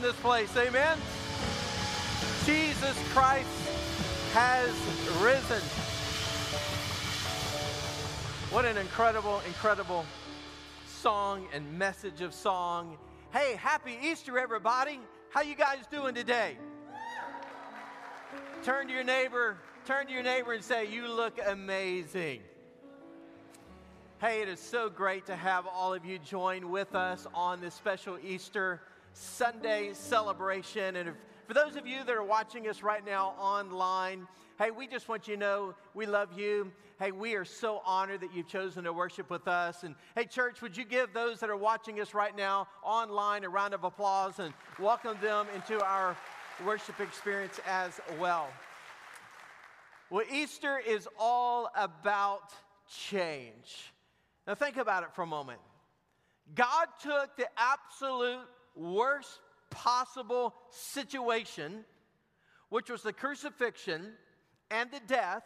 In this place. Amen. Jesus Christ has risen. What an incredible, incredible song and message of song. Hey, happy Easter, everybody. How you guys doing today? Turn to your neighbor, turn to your neighbor and say, You look amazing. Hey, it is so great to have all of you join with us on this special Easter Sunday celebration. And if, for those of you that are watching us right now online, hey, we just want you to know we love you. Hey, we are so honored that you've chosen to worship with us. And hey, church, would you give those that are watching us right now online a round of applause and welcome them into our worship experience as well? Well, Easter is all about change. Now, think about it for a moment. God took the absolute worst possible situation, which was the crucifixion and the death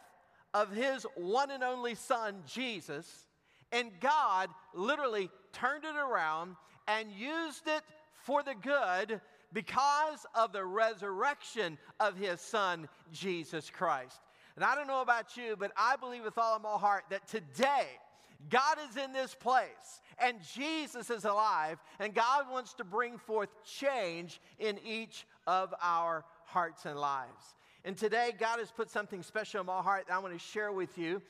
of his one and only son, Jesus, and God literally turned it around and used it for the good because of the resurrection of his son, Jesus Christ. And I don't know about you, but I believe with all of my heart that today, God is in this place and Jesus is alive, and God wants to bring forth change in each of our hearts and lives. And today, God has put something special in my heart that I want to share with you.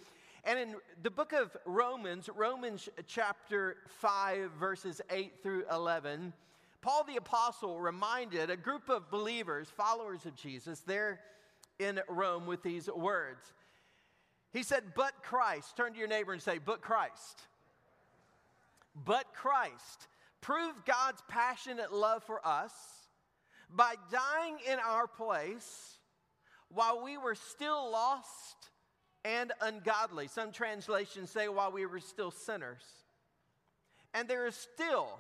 And in the book of Romans, Romans chapter 5, verses 8 through 11, Paul the Apostle reminded a group of believers, followers of Jesus, there in Rome with these words. He said, But Christ, turn to your neighbor and say, But Christ. But Christ proved God's passionate love for us by dying in our place while we were still lost and ungodly. Some translations say while we were still sinners. And there is still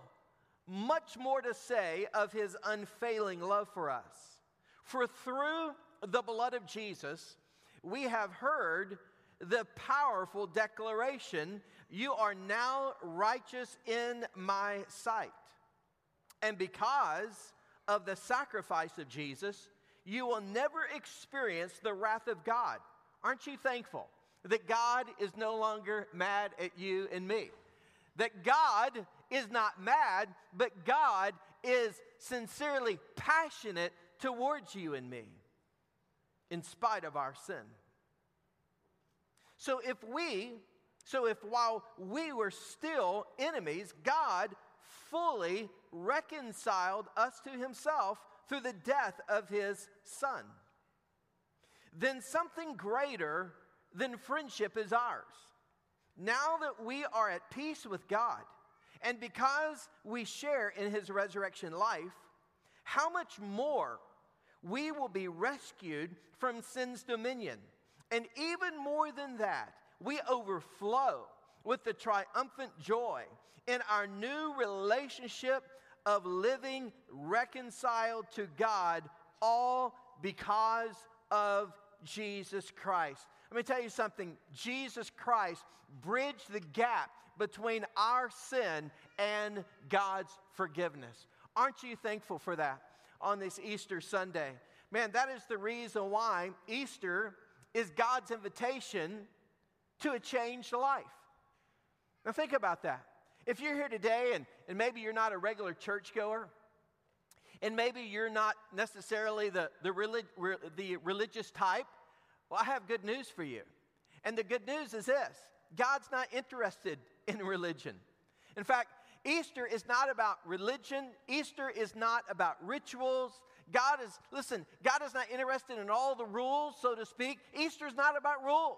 much more to say of his unfailing love for us. For through the blood of Jesus, we have heard the powerful declaration You are now righteous in my sight. And because of the sacrifice of Jesus, you will never experience the wrath of God. Aren't you thankful that God is no longer mad at you and me? That God is not mad, but God is sincerely passionate towards you and me in spite of our sin. So if we, so if while we were still enemies, God fully reconciled us to himself through the death of his son, then something greater than friendship is ours. Now that we are at peace with God, and because we share in his resurrection life, how much more we will be rescued from sin's dominion. And even more than that, we overflow with the triumphant joy in our new relationship of living reconciled to God, all because of Jesus Christ. Let me tell you something Jesus Christ bridged the gap between our sin and God's forgiveness. Aren't you thankful for that on this Easter Sunday? Man, that is the reason why Easter is God's invitation to a changed life. Now, think about that. If you're here today and, and maybe you're not a regular churchgoer, and maybe you're not necessarily the, the, relig- re- the religious type, well, I have good news for you. And the good news is this God's not interested in religion. In fact, Easter is not about religion, Easter is not about rituals. God is, listen, God is not interested in all the rules, so to speak. Easter is not about rules.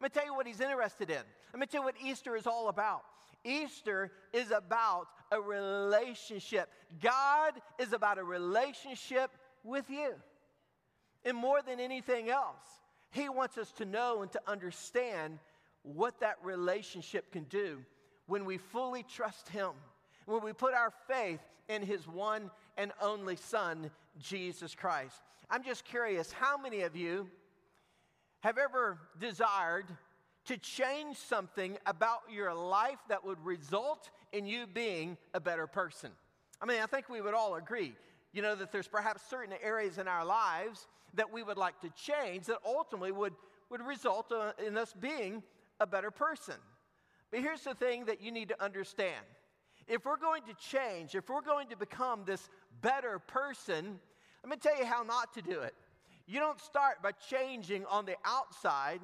Let me tell you what he's interested in. Let me tell you what Easter is all about. Easter is about a relationship. God is about a relationship with you. And more than anything else, He wants us to know and to understand what that relationship can do when we fully trust Him, when we put our faith in His one and only Son, Jesus Christ. I'm just curious how many of you have ever desired to change something about your life that would result in you being a better person? I mean, I think we would all agree, you know, that there's perhaps certain areas in our lives that we would like to change that ultimately would, would result in us being a better person. But here's the thing that you need to understand if we're going to change, if we're going to become this better person, let me tell you how not to do it. You don't start by changing on the outside.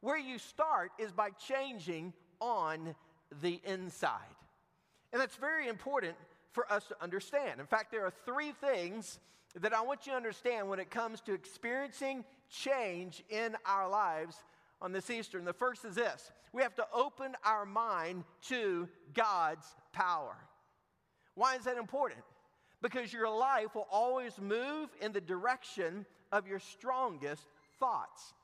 Where you start is by changing on the inside. And that's very important for us to understand. In fact, there are three things that I want you to understand when it comes to experiencing change in our lives on this Easter. And the first is this we have to open our mind to God's power. Why is that important? Because your life will always move in the direction of your strongest thoughts.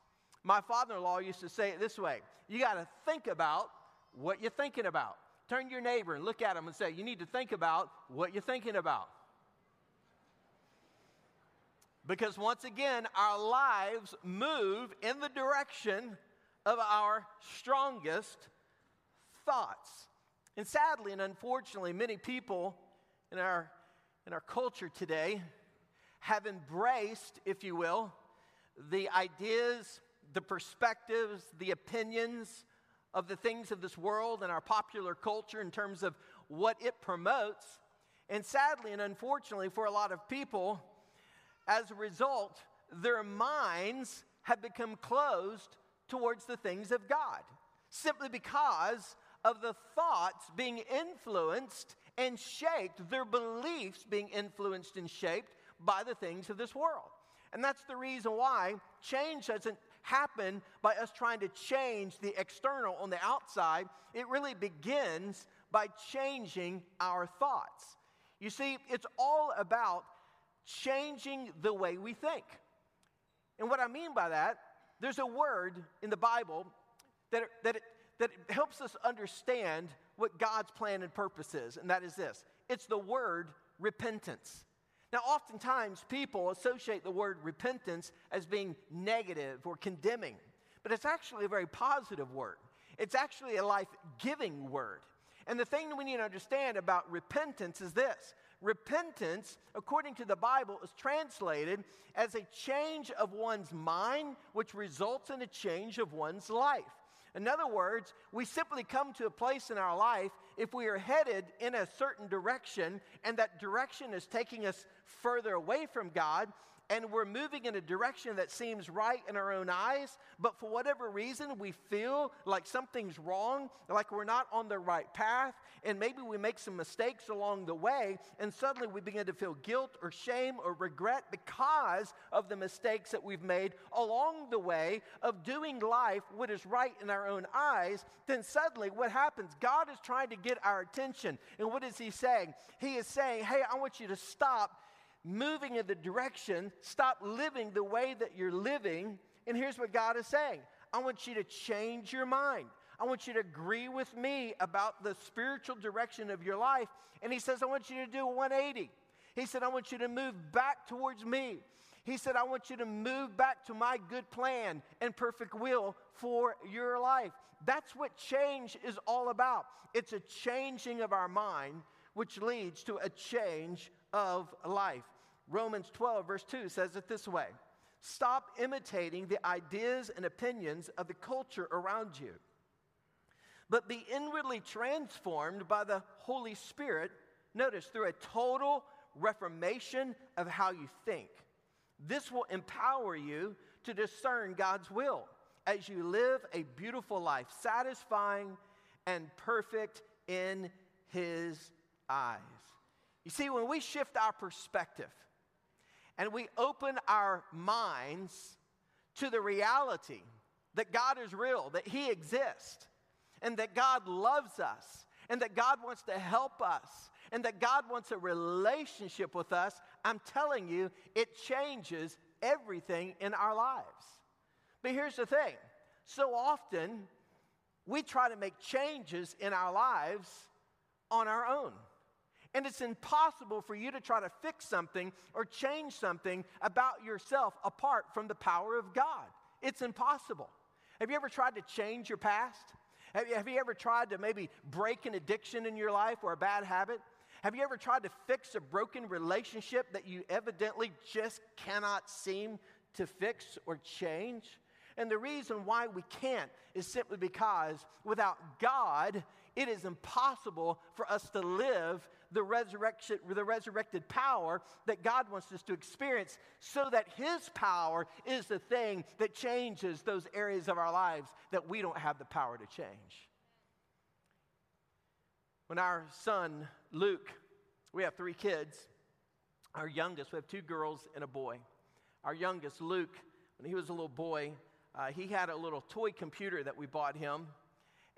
My father in law used to say it this way you got to think about what you're thinking about. Turn your neighbor and look at him and say, You need to think about what you're thinking about. Because once again, our lives move in the direction of our strongest thoughts. And sadly and unfortunately, many people in our, in our culture today have embraced, if you will, the ideas, the perspectives, the opinions of the things of this world and our popular culture in terms of what it promotes. And sadly and unfortunately, for a lot of people, as a result, their minds have become closed towards the things of God simply because of the thoughts being influenced and shaped, their beliefs being influenced and shaped by the things of this world. And that's the reason why change doesn't happen by us trying to change the external on the outside. It really begins by changing our thoughts. You see, it's all about changing the way we think. And what I mean by that, there's a word in the Bible that, that, that helps us understand what God's plan and purpose is, and that is this it's the word repentance. Now, oftentimes people associate the word repentance as being negative or condemning, but it's actually a very positive word. It's actually a life giving word. And the thing that we need to understand about repentance is this repentance, according to the Bible, is translated as a change of one's mind, which results in a change of one's life. In other words, we simply come to a place in our life if we are headed in a certain direction and that direction is taking us further away from God, and we're moving in a direction that seems right in our own eyes, but for whatever reason we feel like something's wrong, like we're not on the right path, and maybe we make some mistakes along the way, and suddenly we begin to feel guilt or shame or regret because of the mistakes that we've made along the way of doing life what is right in our own eyes, then suddenly what happens? God is trying to get our attention. And what is He saying? He is saying, Hey, I want you to stop moving in the direction, stop living the way that you're living. And here's what God is saying I want you to change your mind. I want you to agree with me about the spiritual direction of your life. And He says, I want you to do 180. He said, I want you to move back towards me. He said, I want you to move back to my good plan and perfect will for your life. That's what change is all about. It's a changing of our mind, which leads to a change of life. Romans 12, verse 2 says it this way Stop imitating the ideas and opinions of the culture around you, but be inwardly transformed by the Holy Spirit. Notice, through a total reformation of how you think. This will empower you to discern God's will as you live a beautiful life, satisfying and perfect in His eyes. You see, when we shift our perspective, and we open our minds to the reality that God is real, that He exists, and that God loves us, and that God wants to help us, and that God wants a relationship with us, I'm telling you, it changes everything in our lives. But here's the thing so often, we try to make changes in our lives on our own. And it's impossible for you to try to fix something or change something about yourself apart from the power of God. It's impossible. Have you ever tried to change your past? Have you, have you ever tried to maybe break an addiction in your life or a bad habit? Have you ever tried to fix a broken relationship that you evidently just cannot seem to fix or change? And the reason why we can't is simply because without God, it is impossible for us to live the resurrection, the resurrected power that God wants us to experience, so that His power is the thing that changes those areas of our lives that we don't have the power to change. When our son Luke, we have three kids. Our youngest, we have two girls and a boy. Our youngest, Luke, when he was a little boy, uh, he had a little toy computer that we bought him.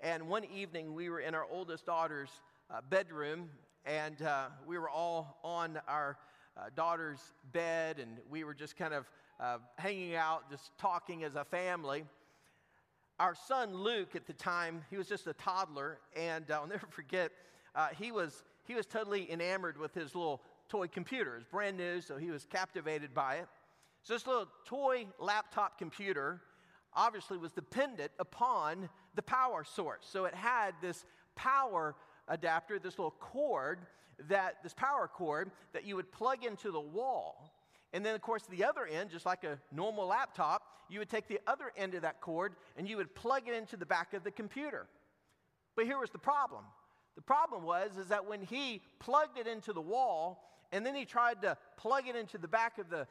And one evening, we were in our oldest daughter's uh, bedroom, and uh, we were all on our uh, daughter's bed, and we were just kind of uh, hanging out, just talking as a family. Our son Luke, at the time, he was just a toddler, and uh, I'll never forget, he, was, he was totally enamored with his little toy computer. It's brand new, so he was captivated by it. So, this little toy laptop computer obviously was dependent upon the power source. So it had this power adapter, this little cord that this power cord that you would plug into the wall. And then, of course, the other end, just like a normal laptop, you would take the other end of that cord and you would plug it into the back of the computer. But here was the problem. The problem was is that when he plugged it into the wall and then he tried to plug it into the back of the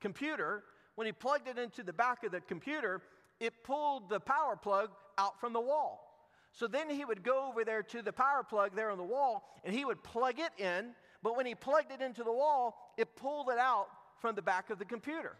computer, when he plugged it into the back of the computer, it pulled the power plug out from the wall. So then he would go over there to the power plug there on the wall and he would plug it in. But when he plugged it into the wall, it pulled it out from the back of the computer.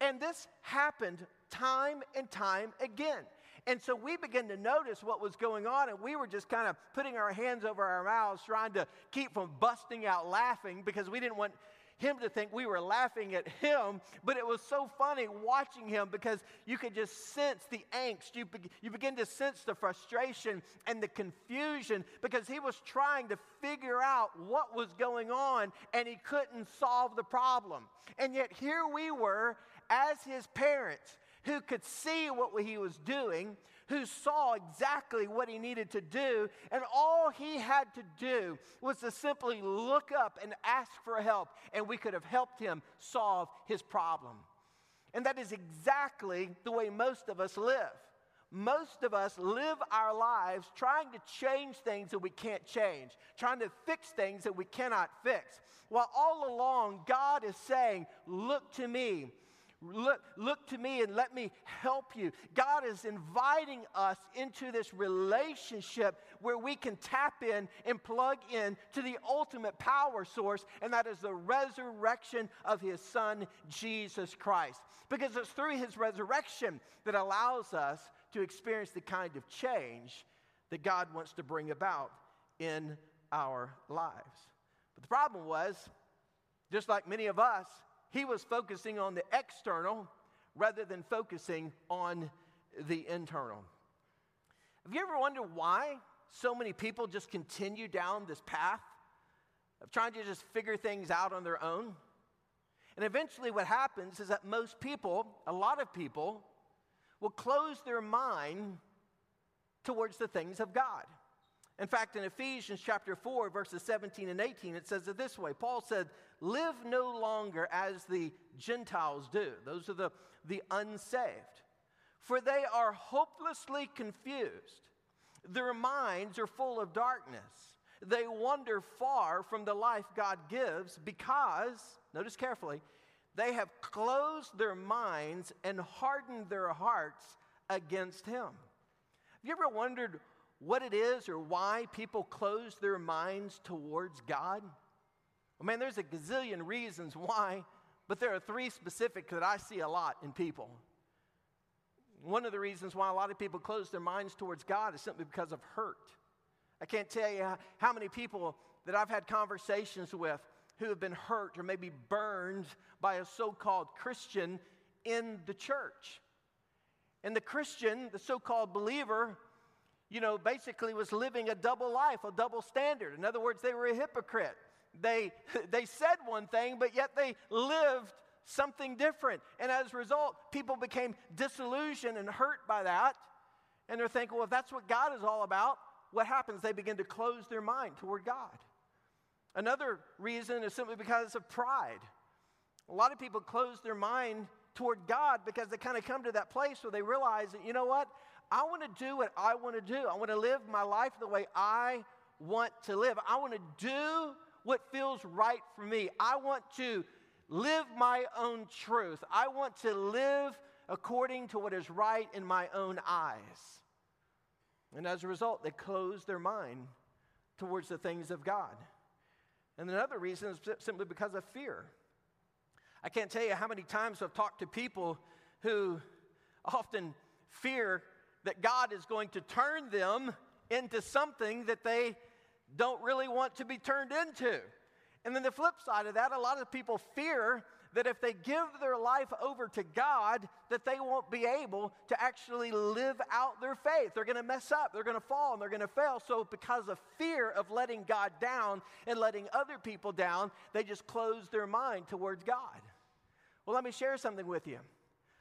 And this happened time and time again. And so we began to notice what was going on, and we were just kind of putting our hands over our mouths, trying to keep from busting out laughing because we didn't want him to think we were laughing at him, but it was so funny watching him because you could just sense the angst. You, be, you begin to sense the frustration and the confusion because he was trying to figure out what was going on and he couldn't solve the problem. And yet here we were as his parents who could see what he was doing, who saw exactly what he needed to do, and all he had to do was to simply look up and ask for help, and we could have helped him solve his problem. And that is exactly the way most of us live. Most of us live our lives trying to change things that we can't change, trying to fix things that we cannot fix. While all along, God is saying, Look to me. Look, look to me and let me help you. God is inviting us into this relationship where we can tap in and plug in to the ultimate power source, and that is the resurrection of His Son, Jesus Christ. Because it's through His resurrection that allows us to experience the kind of change that God wants to bring about in our lives. But the problem was, just like many of us, he was focusing on the external rather than focusing on the internal. Have you ever wondered why so many people just continue down this path of trying to just figure things out on their own? And eventually, what happens is that most people, a lot of people, will close their mind towards the things of God. In fact, in Ephesians chapter 4, verses 17 and 18, it says it this way Paul said, Live no longer as the Gentiles do. Those are the, the unsaved. For they are hopelessly confused. Their minds are full of darkness. They wander far from the life God gives because, notice carefully, they have closed their minds and hardened their hearts against Him. Have you ever wondered what it is or why people close their minds towards God? Well, man, there's a gazillion reasons why, but there are three specific that I see a lot in people. one of the reasons why a lot of people close their minds towards God is simply because of hurt. I can't tell you how many people that I've had conversations with who have been hurt or maybe burned by a so called Christian in the church. And the Christian, the so called believer, you know, basically was living a double life, a double standard. In other words, they were a hypocrite. They, they said one thing, but yet they lived something different. And as a result, people became disillusioned and hurt by that. And they're thinking, well, if that's what God is all about, what happens? They begin to close their mind toward God. Another reason is simply because of pride. A lot of people close their mind toward God because they kind of come to that place where they realize that, you know what? I want to do what I want to do. I want to live my life the way I want to live. I want to do what feels right for me. I want to live my own truth. I want to live according to what is right in my own eyes. And as a result, they close their mind towards the things of God. And another reason is simply because of fear. I can't tell you how many times I've talked to people who often fear that God is going to turn them into something that they don't really want to be turned into. And then the flip side of that, a lot of people fear that if they give their life over to God, that they won't be able to actually live out their faith. They're going to mess up, they're going to fall, and they're going to fail. So, because of fear of letting God down and letting other people down, they just close their mind towards God. Well, let me share something with you.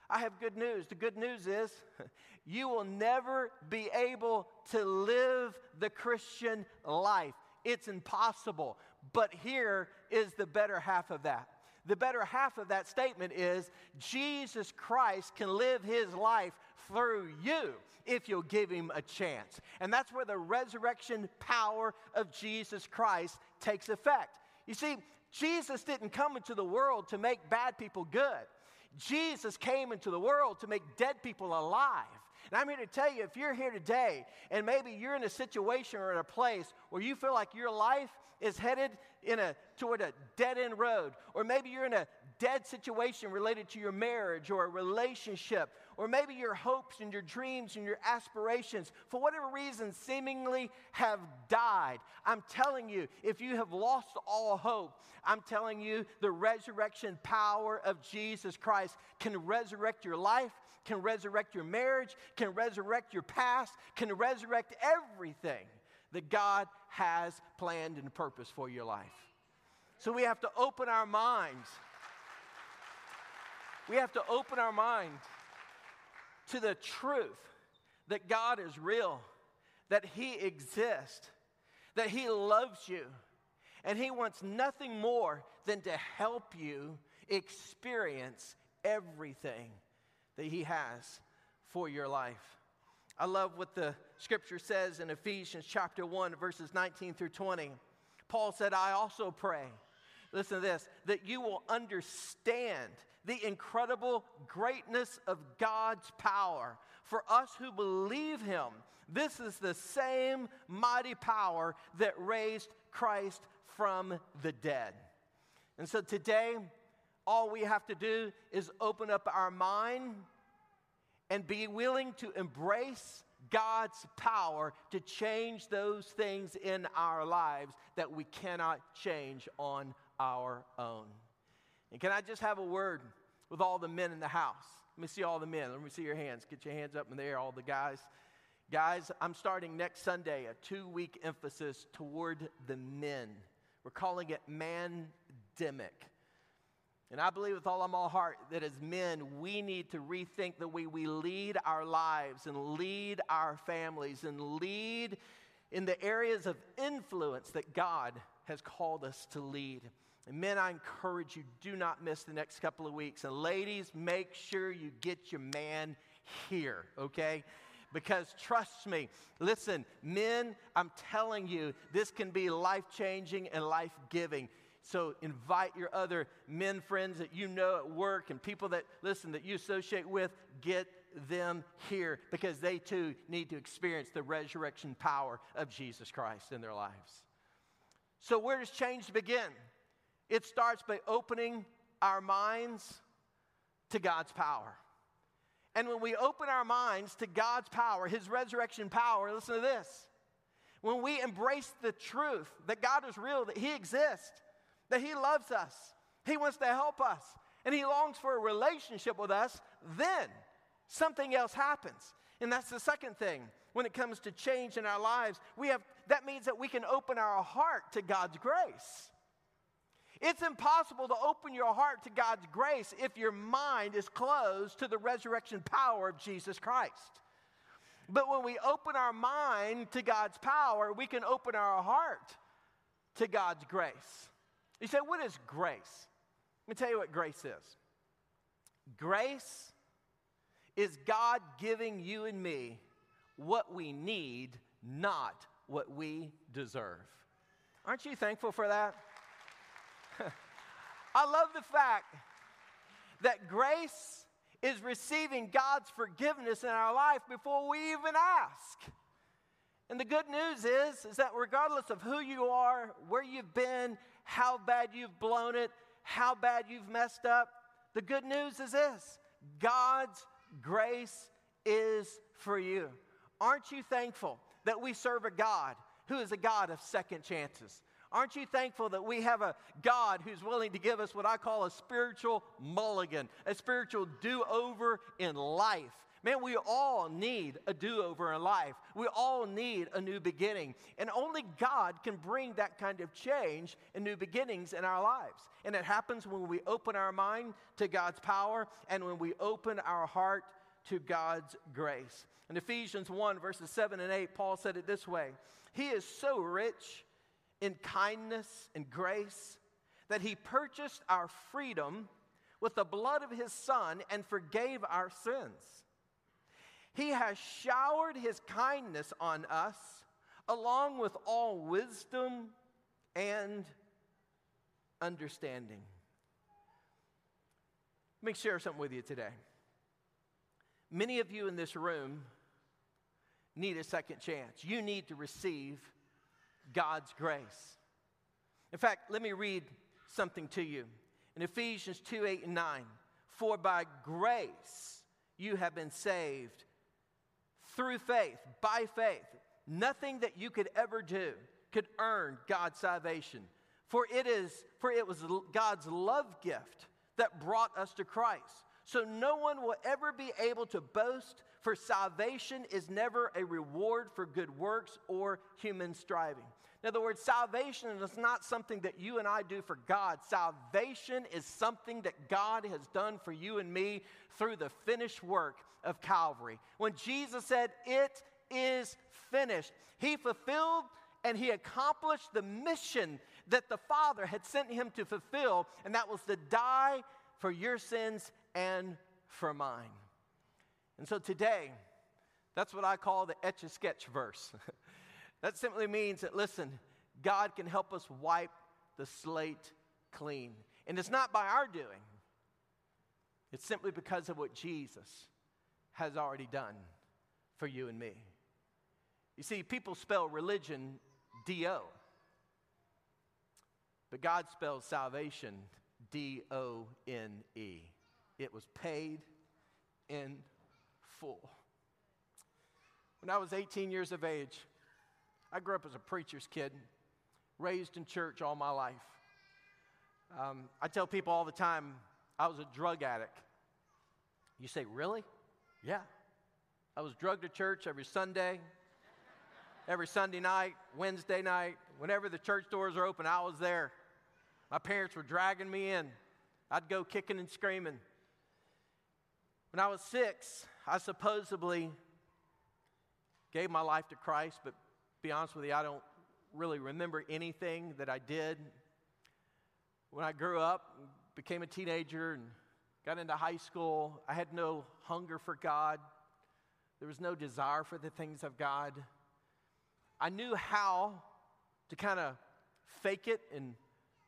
I have good news. The good news is you will never be able to live the Christian life. It's impossible. But here is the better half of that. The better half of that statement is Jesus Christ can live his life through you if you'll give him a chance. And that's where the resurrection power of Jesus Christ takes effect. You see, Jesus didn't come into the world to make bad people good. Jesus came into the world to make dead people alive. And I'm here to tell you if you're here today and maybe you're in a situation or in a place where you feel like your life is headed in a, toward a dead end road, or maybe you're in a dead situation related to your marriage or a relationship, or maybe your hopes and your dreams and your aspirations, for whatever reason, seemingly have died. I'm telling you, if you have lost all hope, I'm telling you, the resurrection power of Jesus Christ can resurrect your life, can resurrect your marriage, can resurrect your past, can resurrect everything that God has planned and purpose for your life. So we have to open our minds. We have to open our mind to the truth that God is real, that He exists, that He loves you, and He wants nothing more than to help you experience everything that He has for your life. I love what the scripture says in Ephesians chapter 1, verses 19 through 20. Paul said, I also pray, listen to this, that you will understand the incredible greatness of God's power for us who believe Him. This is the same mighty power that raised Christ from the dead. And so today, all we have to do is open up our mind and be willing to embrace God's power to change those things in our lives that we cannot change on our own. And can I just have a word with all the men in the house? Let me see all the men. Let me see your hands. Get your hands up in the air, all the guys. Guys, I'm starting next Sunday a two week emphasis toward the men. We're calling it Mandemic. And I believe with all of my heart that as men, we need to rethink the way we lead our lives and lead our families and lead in the areas of influence that God has called us to lead. And men, I encourage you, do not miss the next couple of weeks. And ladies, make sure you get your man here, okay? Because trust me, listen, men, I'm telling you, this can be life changing and life giving. So invite your other men friends that you know at work and people that, listen, that you associate with, get them here because they too need to experience the resurrection power of Jesus Christ in their lives. So, where does change begin? It starts by opening our minds to God's power. And when we open our minds to God's power, His resurrection power, listen to this. When we embrace the truth that God is real, that He exists, that He loves us, He wants to help us, and He longs for a relationship with us, then something else happens. And that's the second thing when it comes to change in our lives. We have that means that we can open our heart to God's grace. It's impossible to open your heart to God's grace if your mind is closed to the resurrection power of Jesus Christ. But when we open our mind to God's power, we can open our heart to God's grace. You say, what is grace? Let me tell you what grace is. Grace is God giving you and me what we need, not what we deserve. Aren't you thankful for that? I love the fact that grace is receiving God's forgiveness in our life before we even ask. And the good news is, is that regardless of who you are, where you've been, how bad you've blown it, how bad you've messed up, the good news is this God's grace is for you. Aren't you thankful that we serve a God who is a God of second chances? Aren't you thankful that we have a God who's willing to give us what I call a spiritual mulligan, a spiritual do over in life? Man, we all need a do over in life. We all need a new beginning. And only God can bring that kind of change and new beginnings in our lives. And it happens when we open our mind to God's power and when we open our heart to God's grace. In Ephesians 1, verses 7 and 8, Paul said it this way He is so rich in kindness and grace that he purchased our freedom with the blood of his son and forgave our sins. He has showered his kindness on us along with all wisdom and understanding. Let me share something with you today. Many of you in this room need a second chance. You need to receive God's grace. In fact, let me read something to you. In Ephesians 2 8 and 9, for by grace you have been saved through faith, by faith. Nothing that you could ever do could earn God's salvation. For it is, for it was God's love gift that brought us to Christ. So no one will ever be able to boast, for salvation is never a reward for good works or human striving. In other words, salvation is not something that you and I do for God. Salvation is something that God has done for you and me through the finished work of Calvary. When Jesus said, It is finished, He fulfilled and He accomplished the mission that the Father had sent Him to fulfill, and that was to die for your sins and for mine. And so today, that's what I call the etch a sketch verse. That simply means that, listen, God can help us wipe the slate clean. And it's not by our doing, it's simply because of what Jesus has already done for you and me. You see, people spell religion D O, but God spells salvation D O N E. It was paid in full. When I was 18 years of age, I grew up as a preacher's kid, raised in church all my life. Um, I tell people all the time I was a drug addict. You say, really? Yeah. I was drugged to church every Sunday, every Sunday night, Wednesday night. Whenever the church doors are open, I was there. My parents were dragging me in. I'd go kicking and screaming. When I was six, I supposedly gave my life to Christ, but be honest with you, I don't really remember anything that I did. When I grew up, became a teenager, and got into high school, I had no hunger for God. There was no desire for the things of God. I knew how to kind of fake it and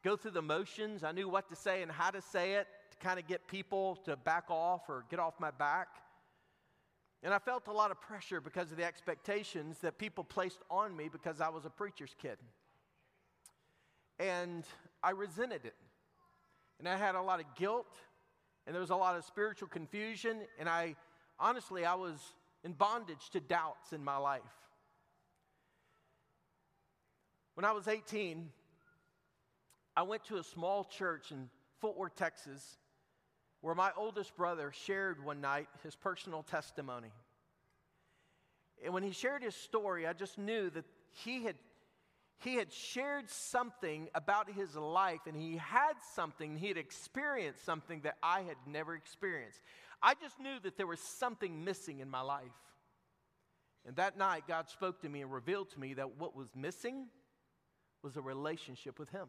go through the motions. I knew what to say and how to say it to kind of get people to back off or get off my back. And I felt a lot of pressure because of the expectations that people placed on me because I was a preacher's kid. And I resented it. And I had a lot of guilt, and there was a lot of spiritual confusion, and I honestly, I was in bondage to doubts in my life. When I was 18, I went to a small church in Fort Worth, Texas, where my oldest brother shared one night his personal testimony. And when he shared his story, I just knew that he had, he had shared something about his life and he had something, he had experienced something that I had never experienced. I just knew that there was something missing in my life. And that night, God spoke to me and revealed to me that what was missing was a relationship with Him.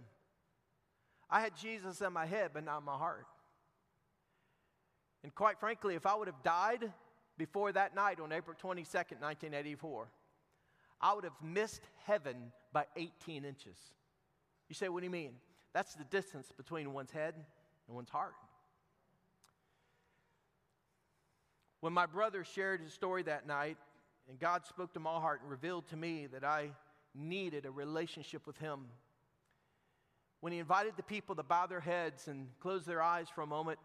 I had Jesus in my head, but not in my heart. And quite frankly, if I would have died before that night on April 22nd, 1984, I would have missed heaven by 18 inches. You say, what do you mean? That's the distance between one's head and one's heart. When my brother shared his story that night, and God spoke to my heart and revealed to me that I needed a relationship with Him. When He invited the people to bow their heads and close their eyes for a moment,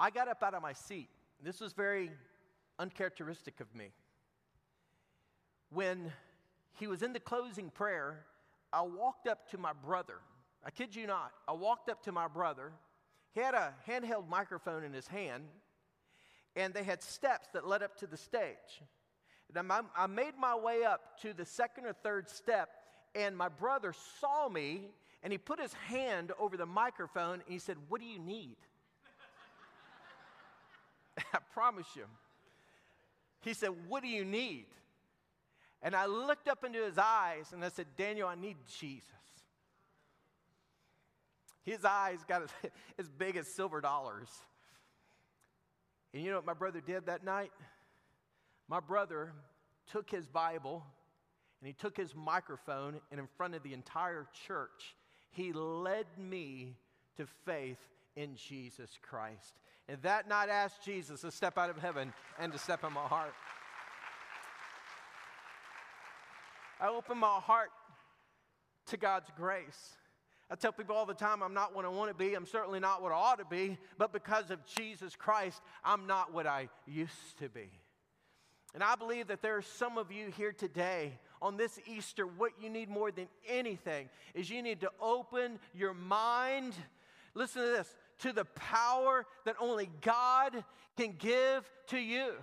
I got up out of my seat. This was very uncharacteristic of me. When he was in the closing prayer, I walked up to my brother. I kid you not. I walked up to my brother. He had a handheld microphone in his hand, and they had steps that led up to the stage. And I made my way up to the second or third step, and my brother saw me, and he put his hand over the microphone, and he said, What do you need? I promise you. He said, What do you need? And I looked up into his eyes and I said, Daniel, I need Jesus. His eyes got as, big as silver dollars. And you know what my brother did that night? My brother took his Bible and he took his microphone, and in front of the entire church, he led me to faith in Jesus Christ. And that night asked Jesus to step out of heaven and to step in my heart. I open my heart to God's grace. I tell people all the time, I'm not what I want to be. I'm certainly not what I ought to be. But because of Jesus Christ, I'm not what I used to be. And I believe that there are some of you here today on this Easter. What you need more than anything is you need to open your mind. Listen to this to the power that only God can give to you.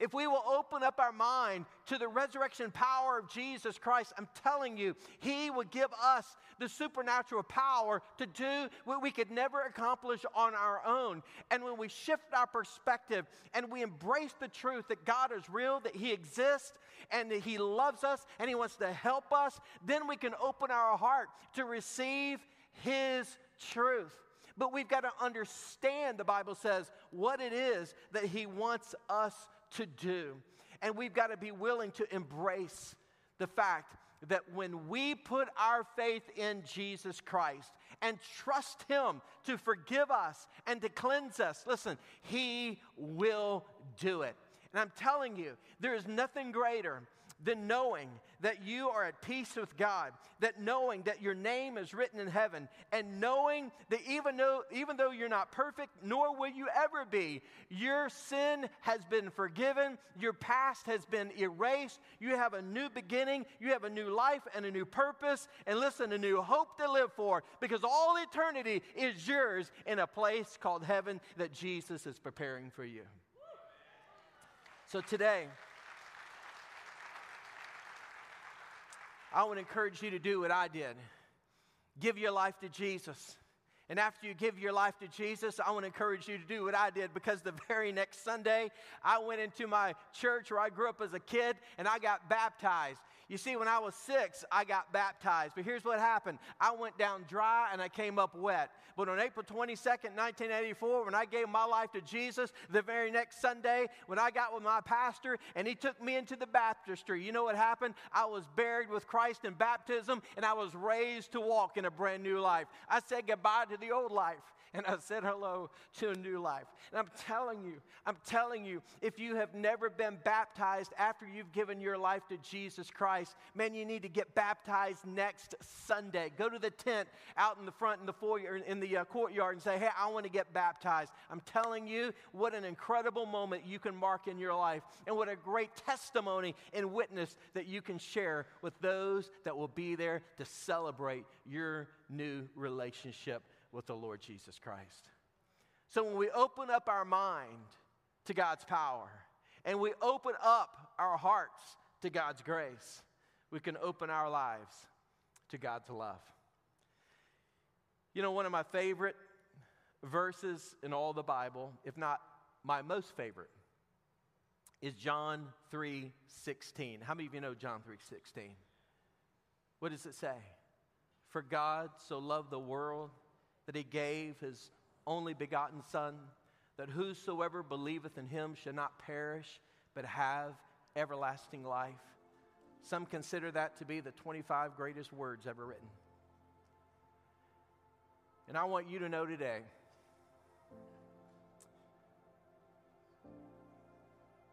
If we will open up our mind to the resurrection power of Jesus Christ, I'm telling you, He will give us the supernatural power to do what we could never accomplish on our own. And when we shift our perspective and we embrace the truth that God is real, that He exists, and that He loves us and He wants to help us, then we can open our heart to receive His truth. But we've got to understand, the Bible says, what it is that He wants us to do. And we've got to be willing to embrace the fact that when we put our faith in Jesus Christ and trust Him to forgive us and to cleanse us, listen, He will do it. And I'm telling you, there is nothing greater than knowing that you are at peace with God, that knowing that your name is written in heaven, and knowing that even though, even though you're not perfect, nor will you ever be, your sin has been forgiven, your past has been erased, you have a new beginning, you have a new life and a new purpose, and listen, a new hope to live for, because all eternity is yours in a place called heaven that Jesus is preparing for you. So today, I want to encourage you to do what I did give your life to Jesus. And after you give your life to Jesus, I want to encourage you to do what I did because the very next Sunday, I went into my church where I grew up as a kid and I got baptized. You see, when I was six, I got baptized. But here's what happened I went down dry and I came up wet. But on April 22nd, 1984, when I gave my life to Jesus, the very next Sunday, when I got with my pastor and he took me into the baptistry, you know what happened? I was buried with Christ in baptism and I was raised to walk in a brand new life. I said goodbye to the old life and I said hello to a new life. And I'm telling you, I'm telling you, if you have never been baptized after you've given your life to Jesus Christ, man, you need to get baptized next Sunday. Go to the tent out in the front in the foyer, in the uh, courtyard, and say, Hey, I want to get baptized. I'm telling you, what an incredible moment you can mark in your life, and what a great testimony and witness that you can share with those that will be there to celebrate your new relationship with the Lord Jesus Christ. So when we open up our mind to God's power and we open up our hearts to God's grace, we can open our lives to God's love. You know, one of my favorite verses in all the Bible, if not my most favorite, is John 3:16. How many of you know John 3:16? What does it say? For God so loved the world that he gave his only begotten Son, that whosoever believeth in him shall not perish, but have everlasting life. Some consider that to be the 25 greatest words ever written. And I want you to know today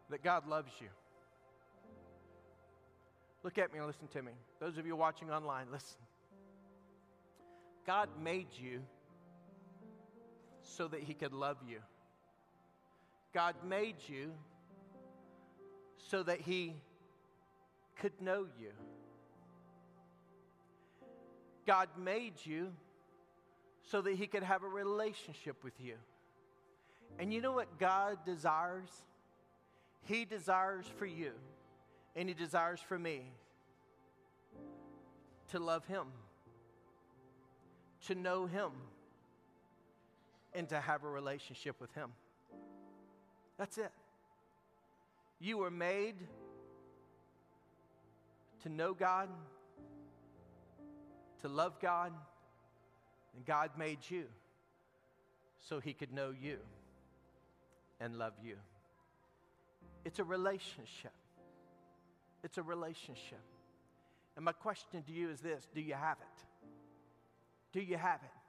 that God loves you. Look at me and listen to me. Those of you watching online, listen. God made you so that He could love you. God made you so that He could know you. God made you so that He could have a relationship with you. And you know what God desires? He desires for you, and He desires for me to love Him, to know Him and to have a relationship with Him. That's it. You were made to know God, to love God, and God made you so He could know you and love you. It's a relationship. It's a relationship. And my question to you is this Do you have it? Do you have it?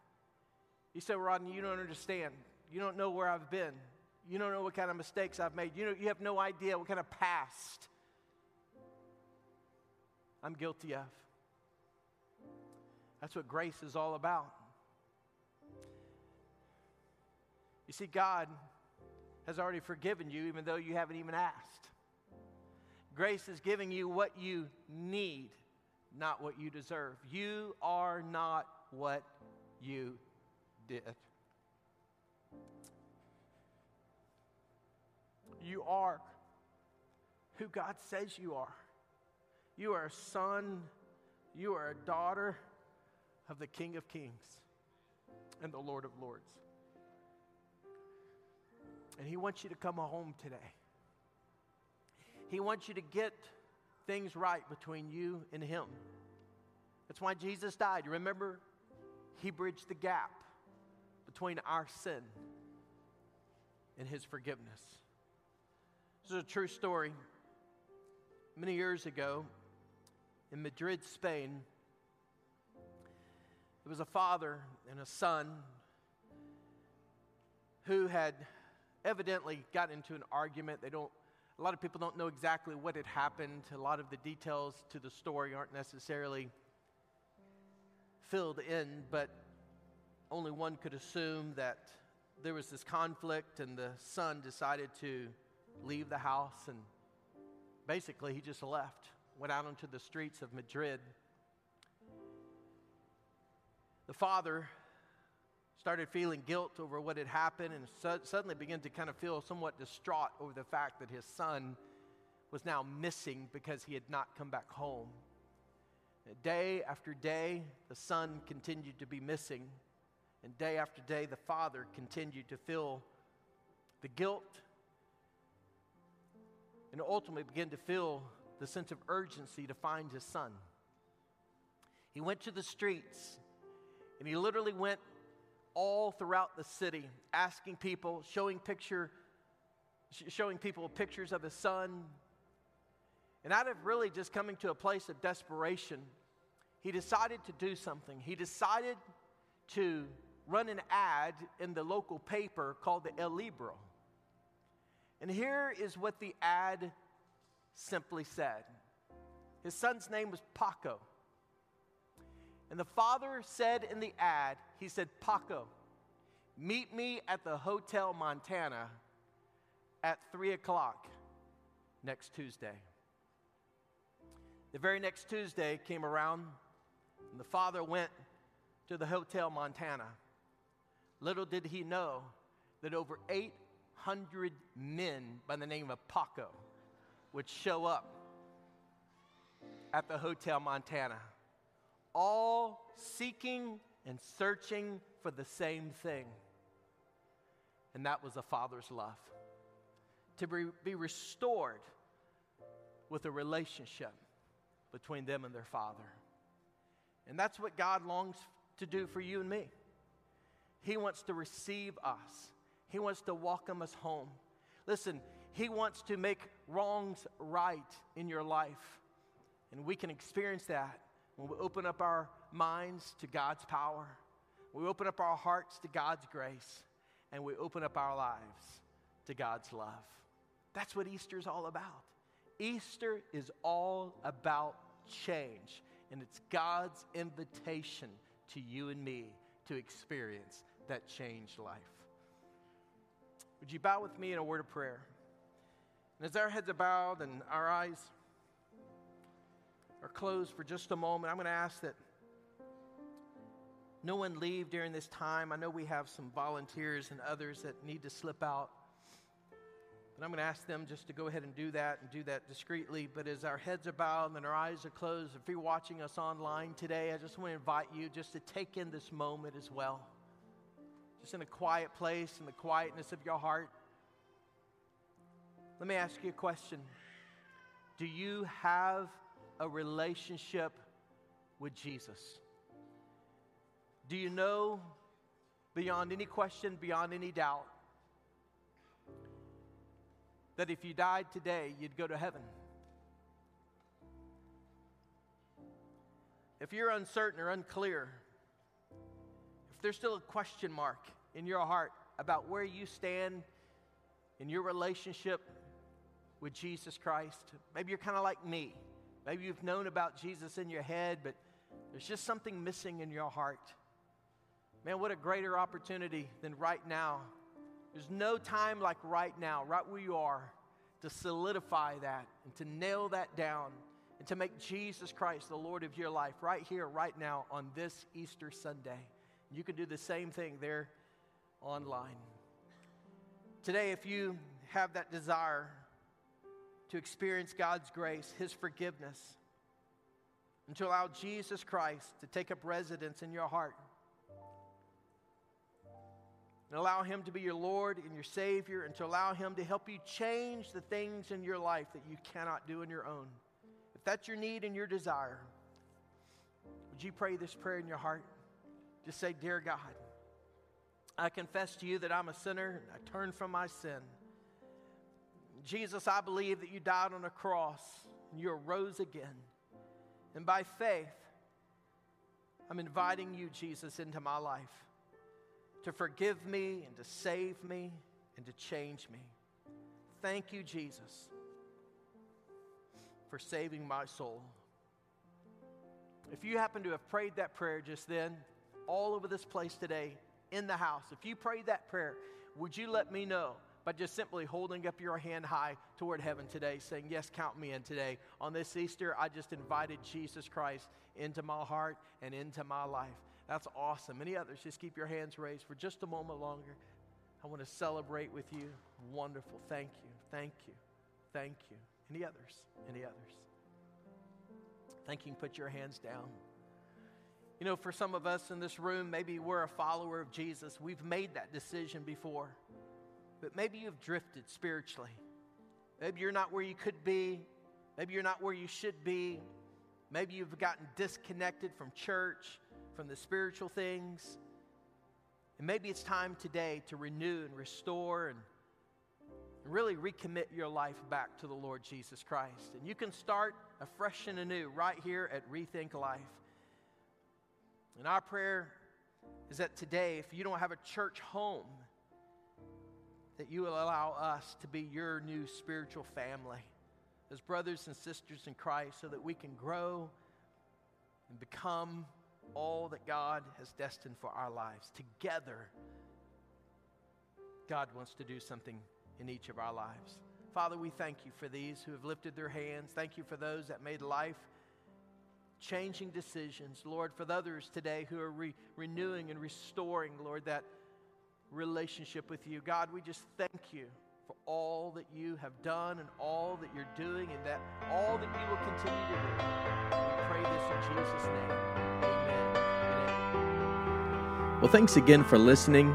You say, Rodney, you don't understand. You don't know where I've been. You don't know what kind of mistakes I've made. You, know, you have no idea what kind of past I'm guilty of. That's what grace is all about. You see, God has already forgiven you, even though you haven't even asked. Grace is giving you what you need, not what you deserve. You are not what you did. You are who God says you are. You are a son, you are a daughter of the King of Kings and the Lord of Lords. And He wants you to come home today. He wants you to get things right between you and Him. That's why Jesus died. You remember? He bridged the gap between our sin and His forgiveness. This is a true story. Many years ago, in Madrid, Spain, there was a father and a son who had evidently got into an argument. They don't, a lot of people don't know exactly what had happened. A lot of the details to the story aren't necessarily filled in, but only one could assume that there was this conflict, and the son decided to leave the house, and basically he just left, went out onto the streets of Madrid. The father started feeling guilt over what had happened and su- suddenly began to kind of feel somewhat distraught over the fact that his son was now missing because he had not come back home. Day after day, the son continued to be missing. And day after day, the father continued to feel the guilt and ultimately began to feel the sense of urgency to find his son. He went to the streets and he literally went all throughout the city asking people, showing picture showing people pictures of his son. And out of really just coming to a place of desperation, he decided to do something. He decided to run an ad in the local paper called the El Liberal. And here is what the ad simply said His son's name was Paco. And the father said in the ad, he said, Paco, meet me at the Hotel Montana at 3 o'clock next Tuesday. The very next Tuesday came around, and the father went to the Hotel Montana. Little did he know that over 800 men by the name of Paco would show up at the Hotel Montana, all seeking and searching for the same thing. And that was a father's love to be, be restored with a relationship between them and their father. And that's what God longs to do for you and me. He wants to receive us, He wants to welcome us home. Listen, He wants to make wrongs right in your life. And we can experience that when we open up our minds to God's power, we open up our hearts to God's grace, and we open up our lives to God's love. That's what Easter is all about. Easter is all about change, and it's God's invitation to you and me to experience that changed life. Would you bow with me in a word of prayer? And as our heads are bowed and our eyes are closed for just a moment, I'm going to ask that no one leave during this time. I know we have some volunteers and others that need to slip out. But I'm going to ask them just to go ahead and do that and do that discreetly. But as our heads are bowed and our eyes are closed, if you're watching us online today, I just want to invite you just to take in this moment as well. Just in a quiet place, in the quietness of your heart. Let me ask you a question Do you have a relationship with Jesus? Do you know beyond any question, beyond any doubt, that if you died today, you'd go to heaven? If you're uncertain or unclear, there's still a question mark in your heart about where you stand in your relationship with Jesus Christ, maybe you're kind of like me. Maybe you've known about Jesus in your head, but there's just something missing in your heart. Man, what a greater opportunity than right now. There's no time like right now, right where you are, to solidify that and to nail that down and to make Jesus Christ the Lord of your life right here, right now, on this Easter Sunday. You can do the same thing there online. Today, if you have that desire to experience God's grace, His forgiveness, and to allow Jesus Christ to take up residence in your heart, and allow Him to be your Lord and your Savior, and to allow Him to help you change the things in your life that you cannot do on your own. If that's your need and your desire, would you pray this prayer in your heart? Just say, Dear God, I confess to you that I'm a sinner and I turn from my sin. Jesus, I believe that you died on a cross and you arose again. And by faith, I'm inviting you, Jesus, into my life to forgive me and to save me and to change me. Thank you, Jesus, for saving my soul. If you happen to have prayed that prayer just then, all over this place today, in the house, if you prayed that prayer, would you let me know by just simply holding up your hand high toward heaven today, saying, Yes, count me in today. On this Easter, I just invited Jesus Christ into my heart and into my life. That's awesome. Any others, just keep your hands raised for just a moment longer. I want to celebrate with you. Wonderful. Thank you. Thank you. Thank you. Any others? Any others? Thank you. Put your hands down. You know, for some of us in this room, maybe we're a follower of Jesus. We've made that decision before, but maybe you've drifted spiritually. Maybe you're not where you could be. Maybe you're not where you should be. Maybe you've gotten disconnected from church from the spiritual things. And maybe it's time today to renew and restore and really recommit your life back to the Lord Jesus Christ. And you can start afresh and anew right here at Rethink Life. And our prayer is that today, if you don't have a church home, that you will allow us to be your new spiritual family as brothers and sisters in Christ so that we can grow and become all that God has destined for our lives. Together, God wants to do something in each of our lives. Father, we thank you for these who have lifted their hands. Thank you for those that made life changing decisions. Lord, for the others today who are re- renewing and restoring, Lord, that relationship with you. God, we just thank you for all that you have done and all that you're doing and that all that you will continue to do. We pray this in Jesus' name. Amen. amen. Well, thanks again for listening.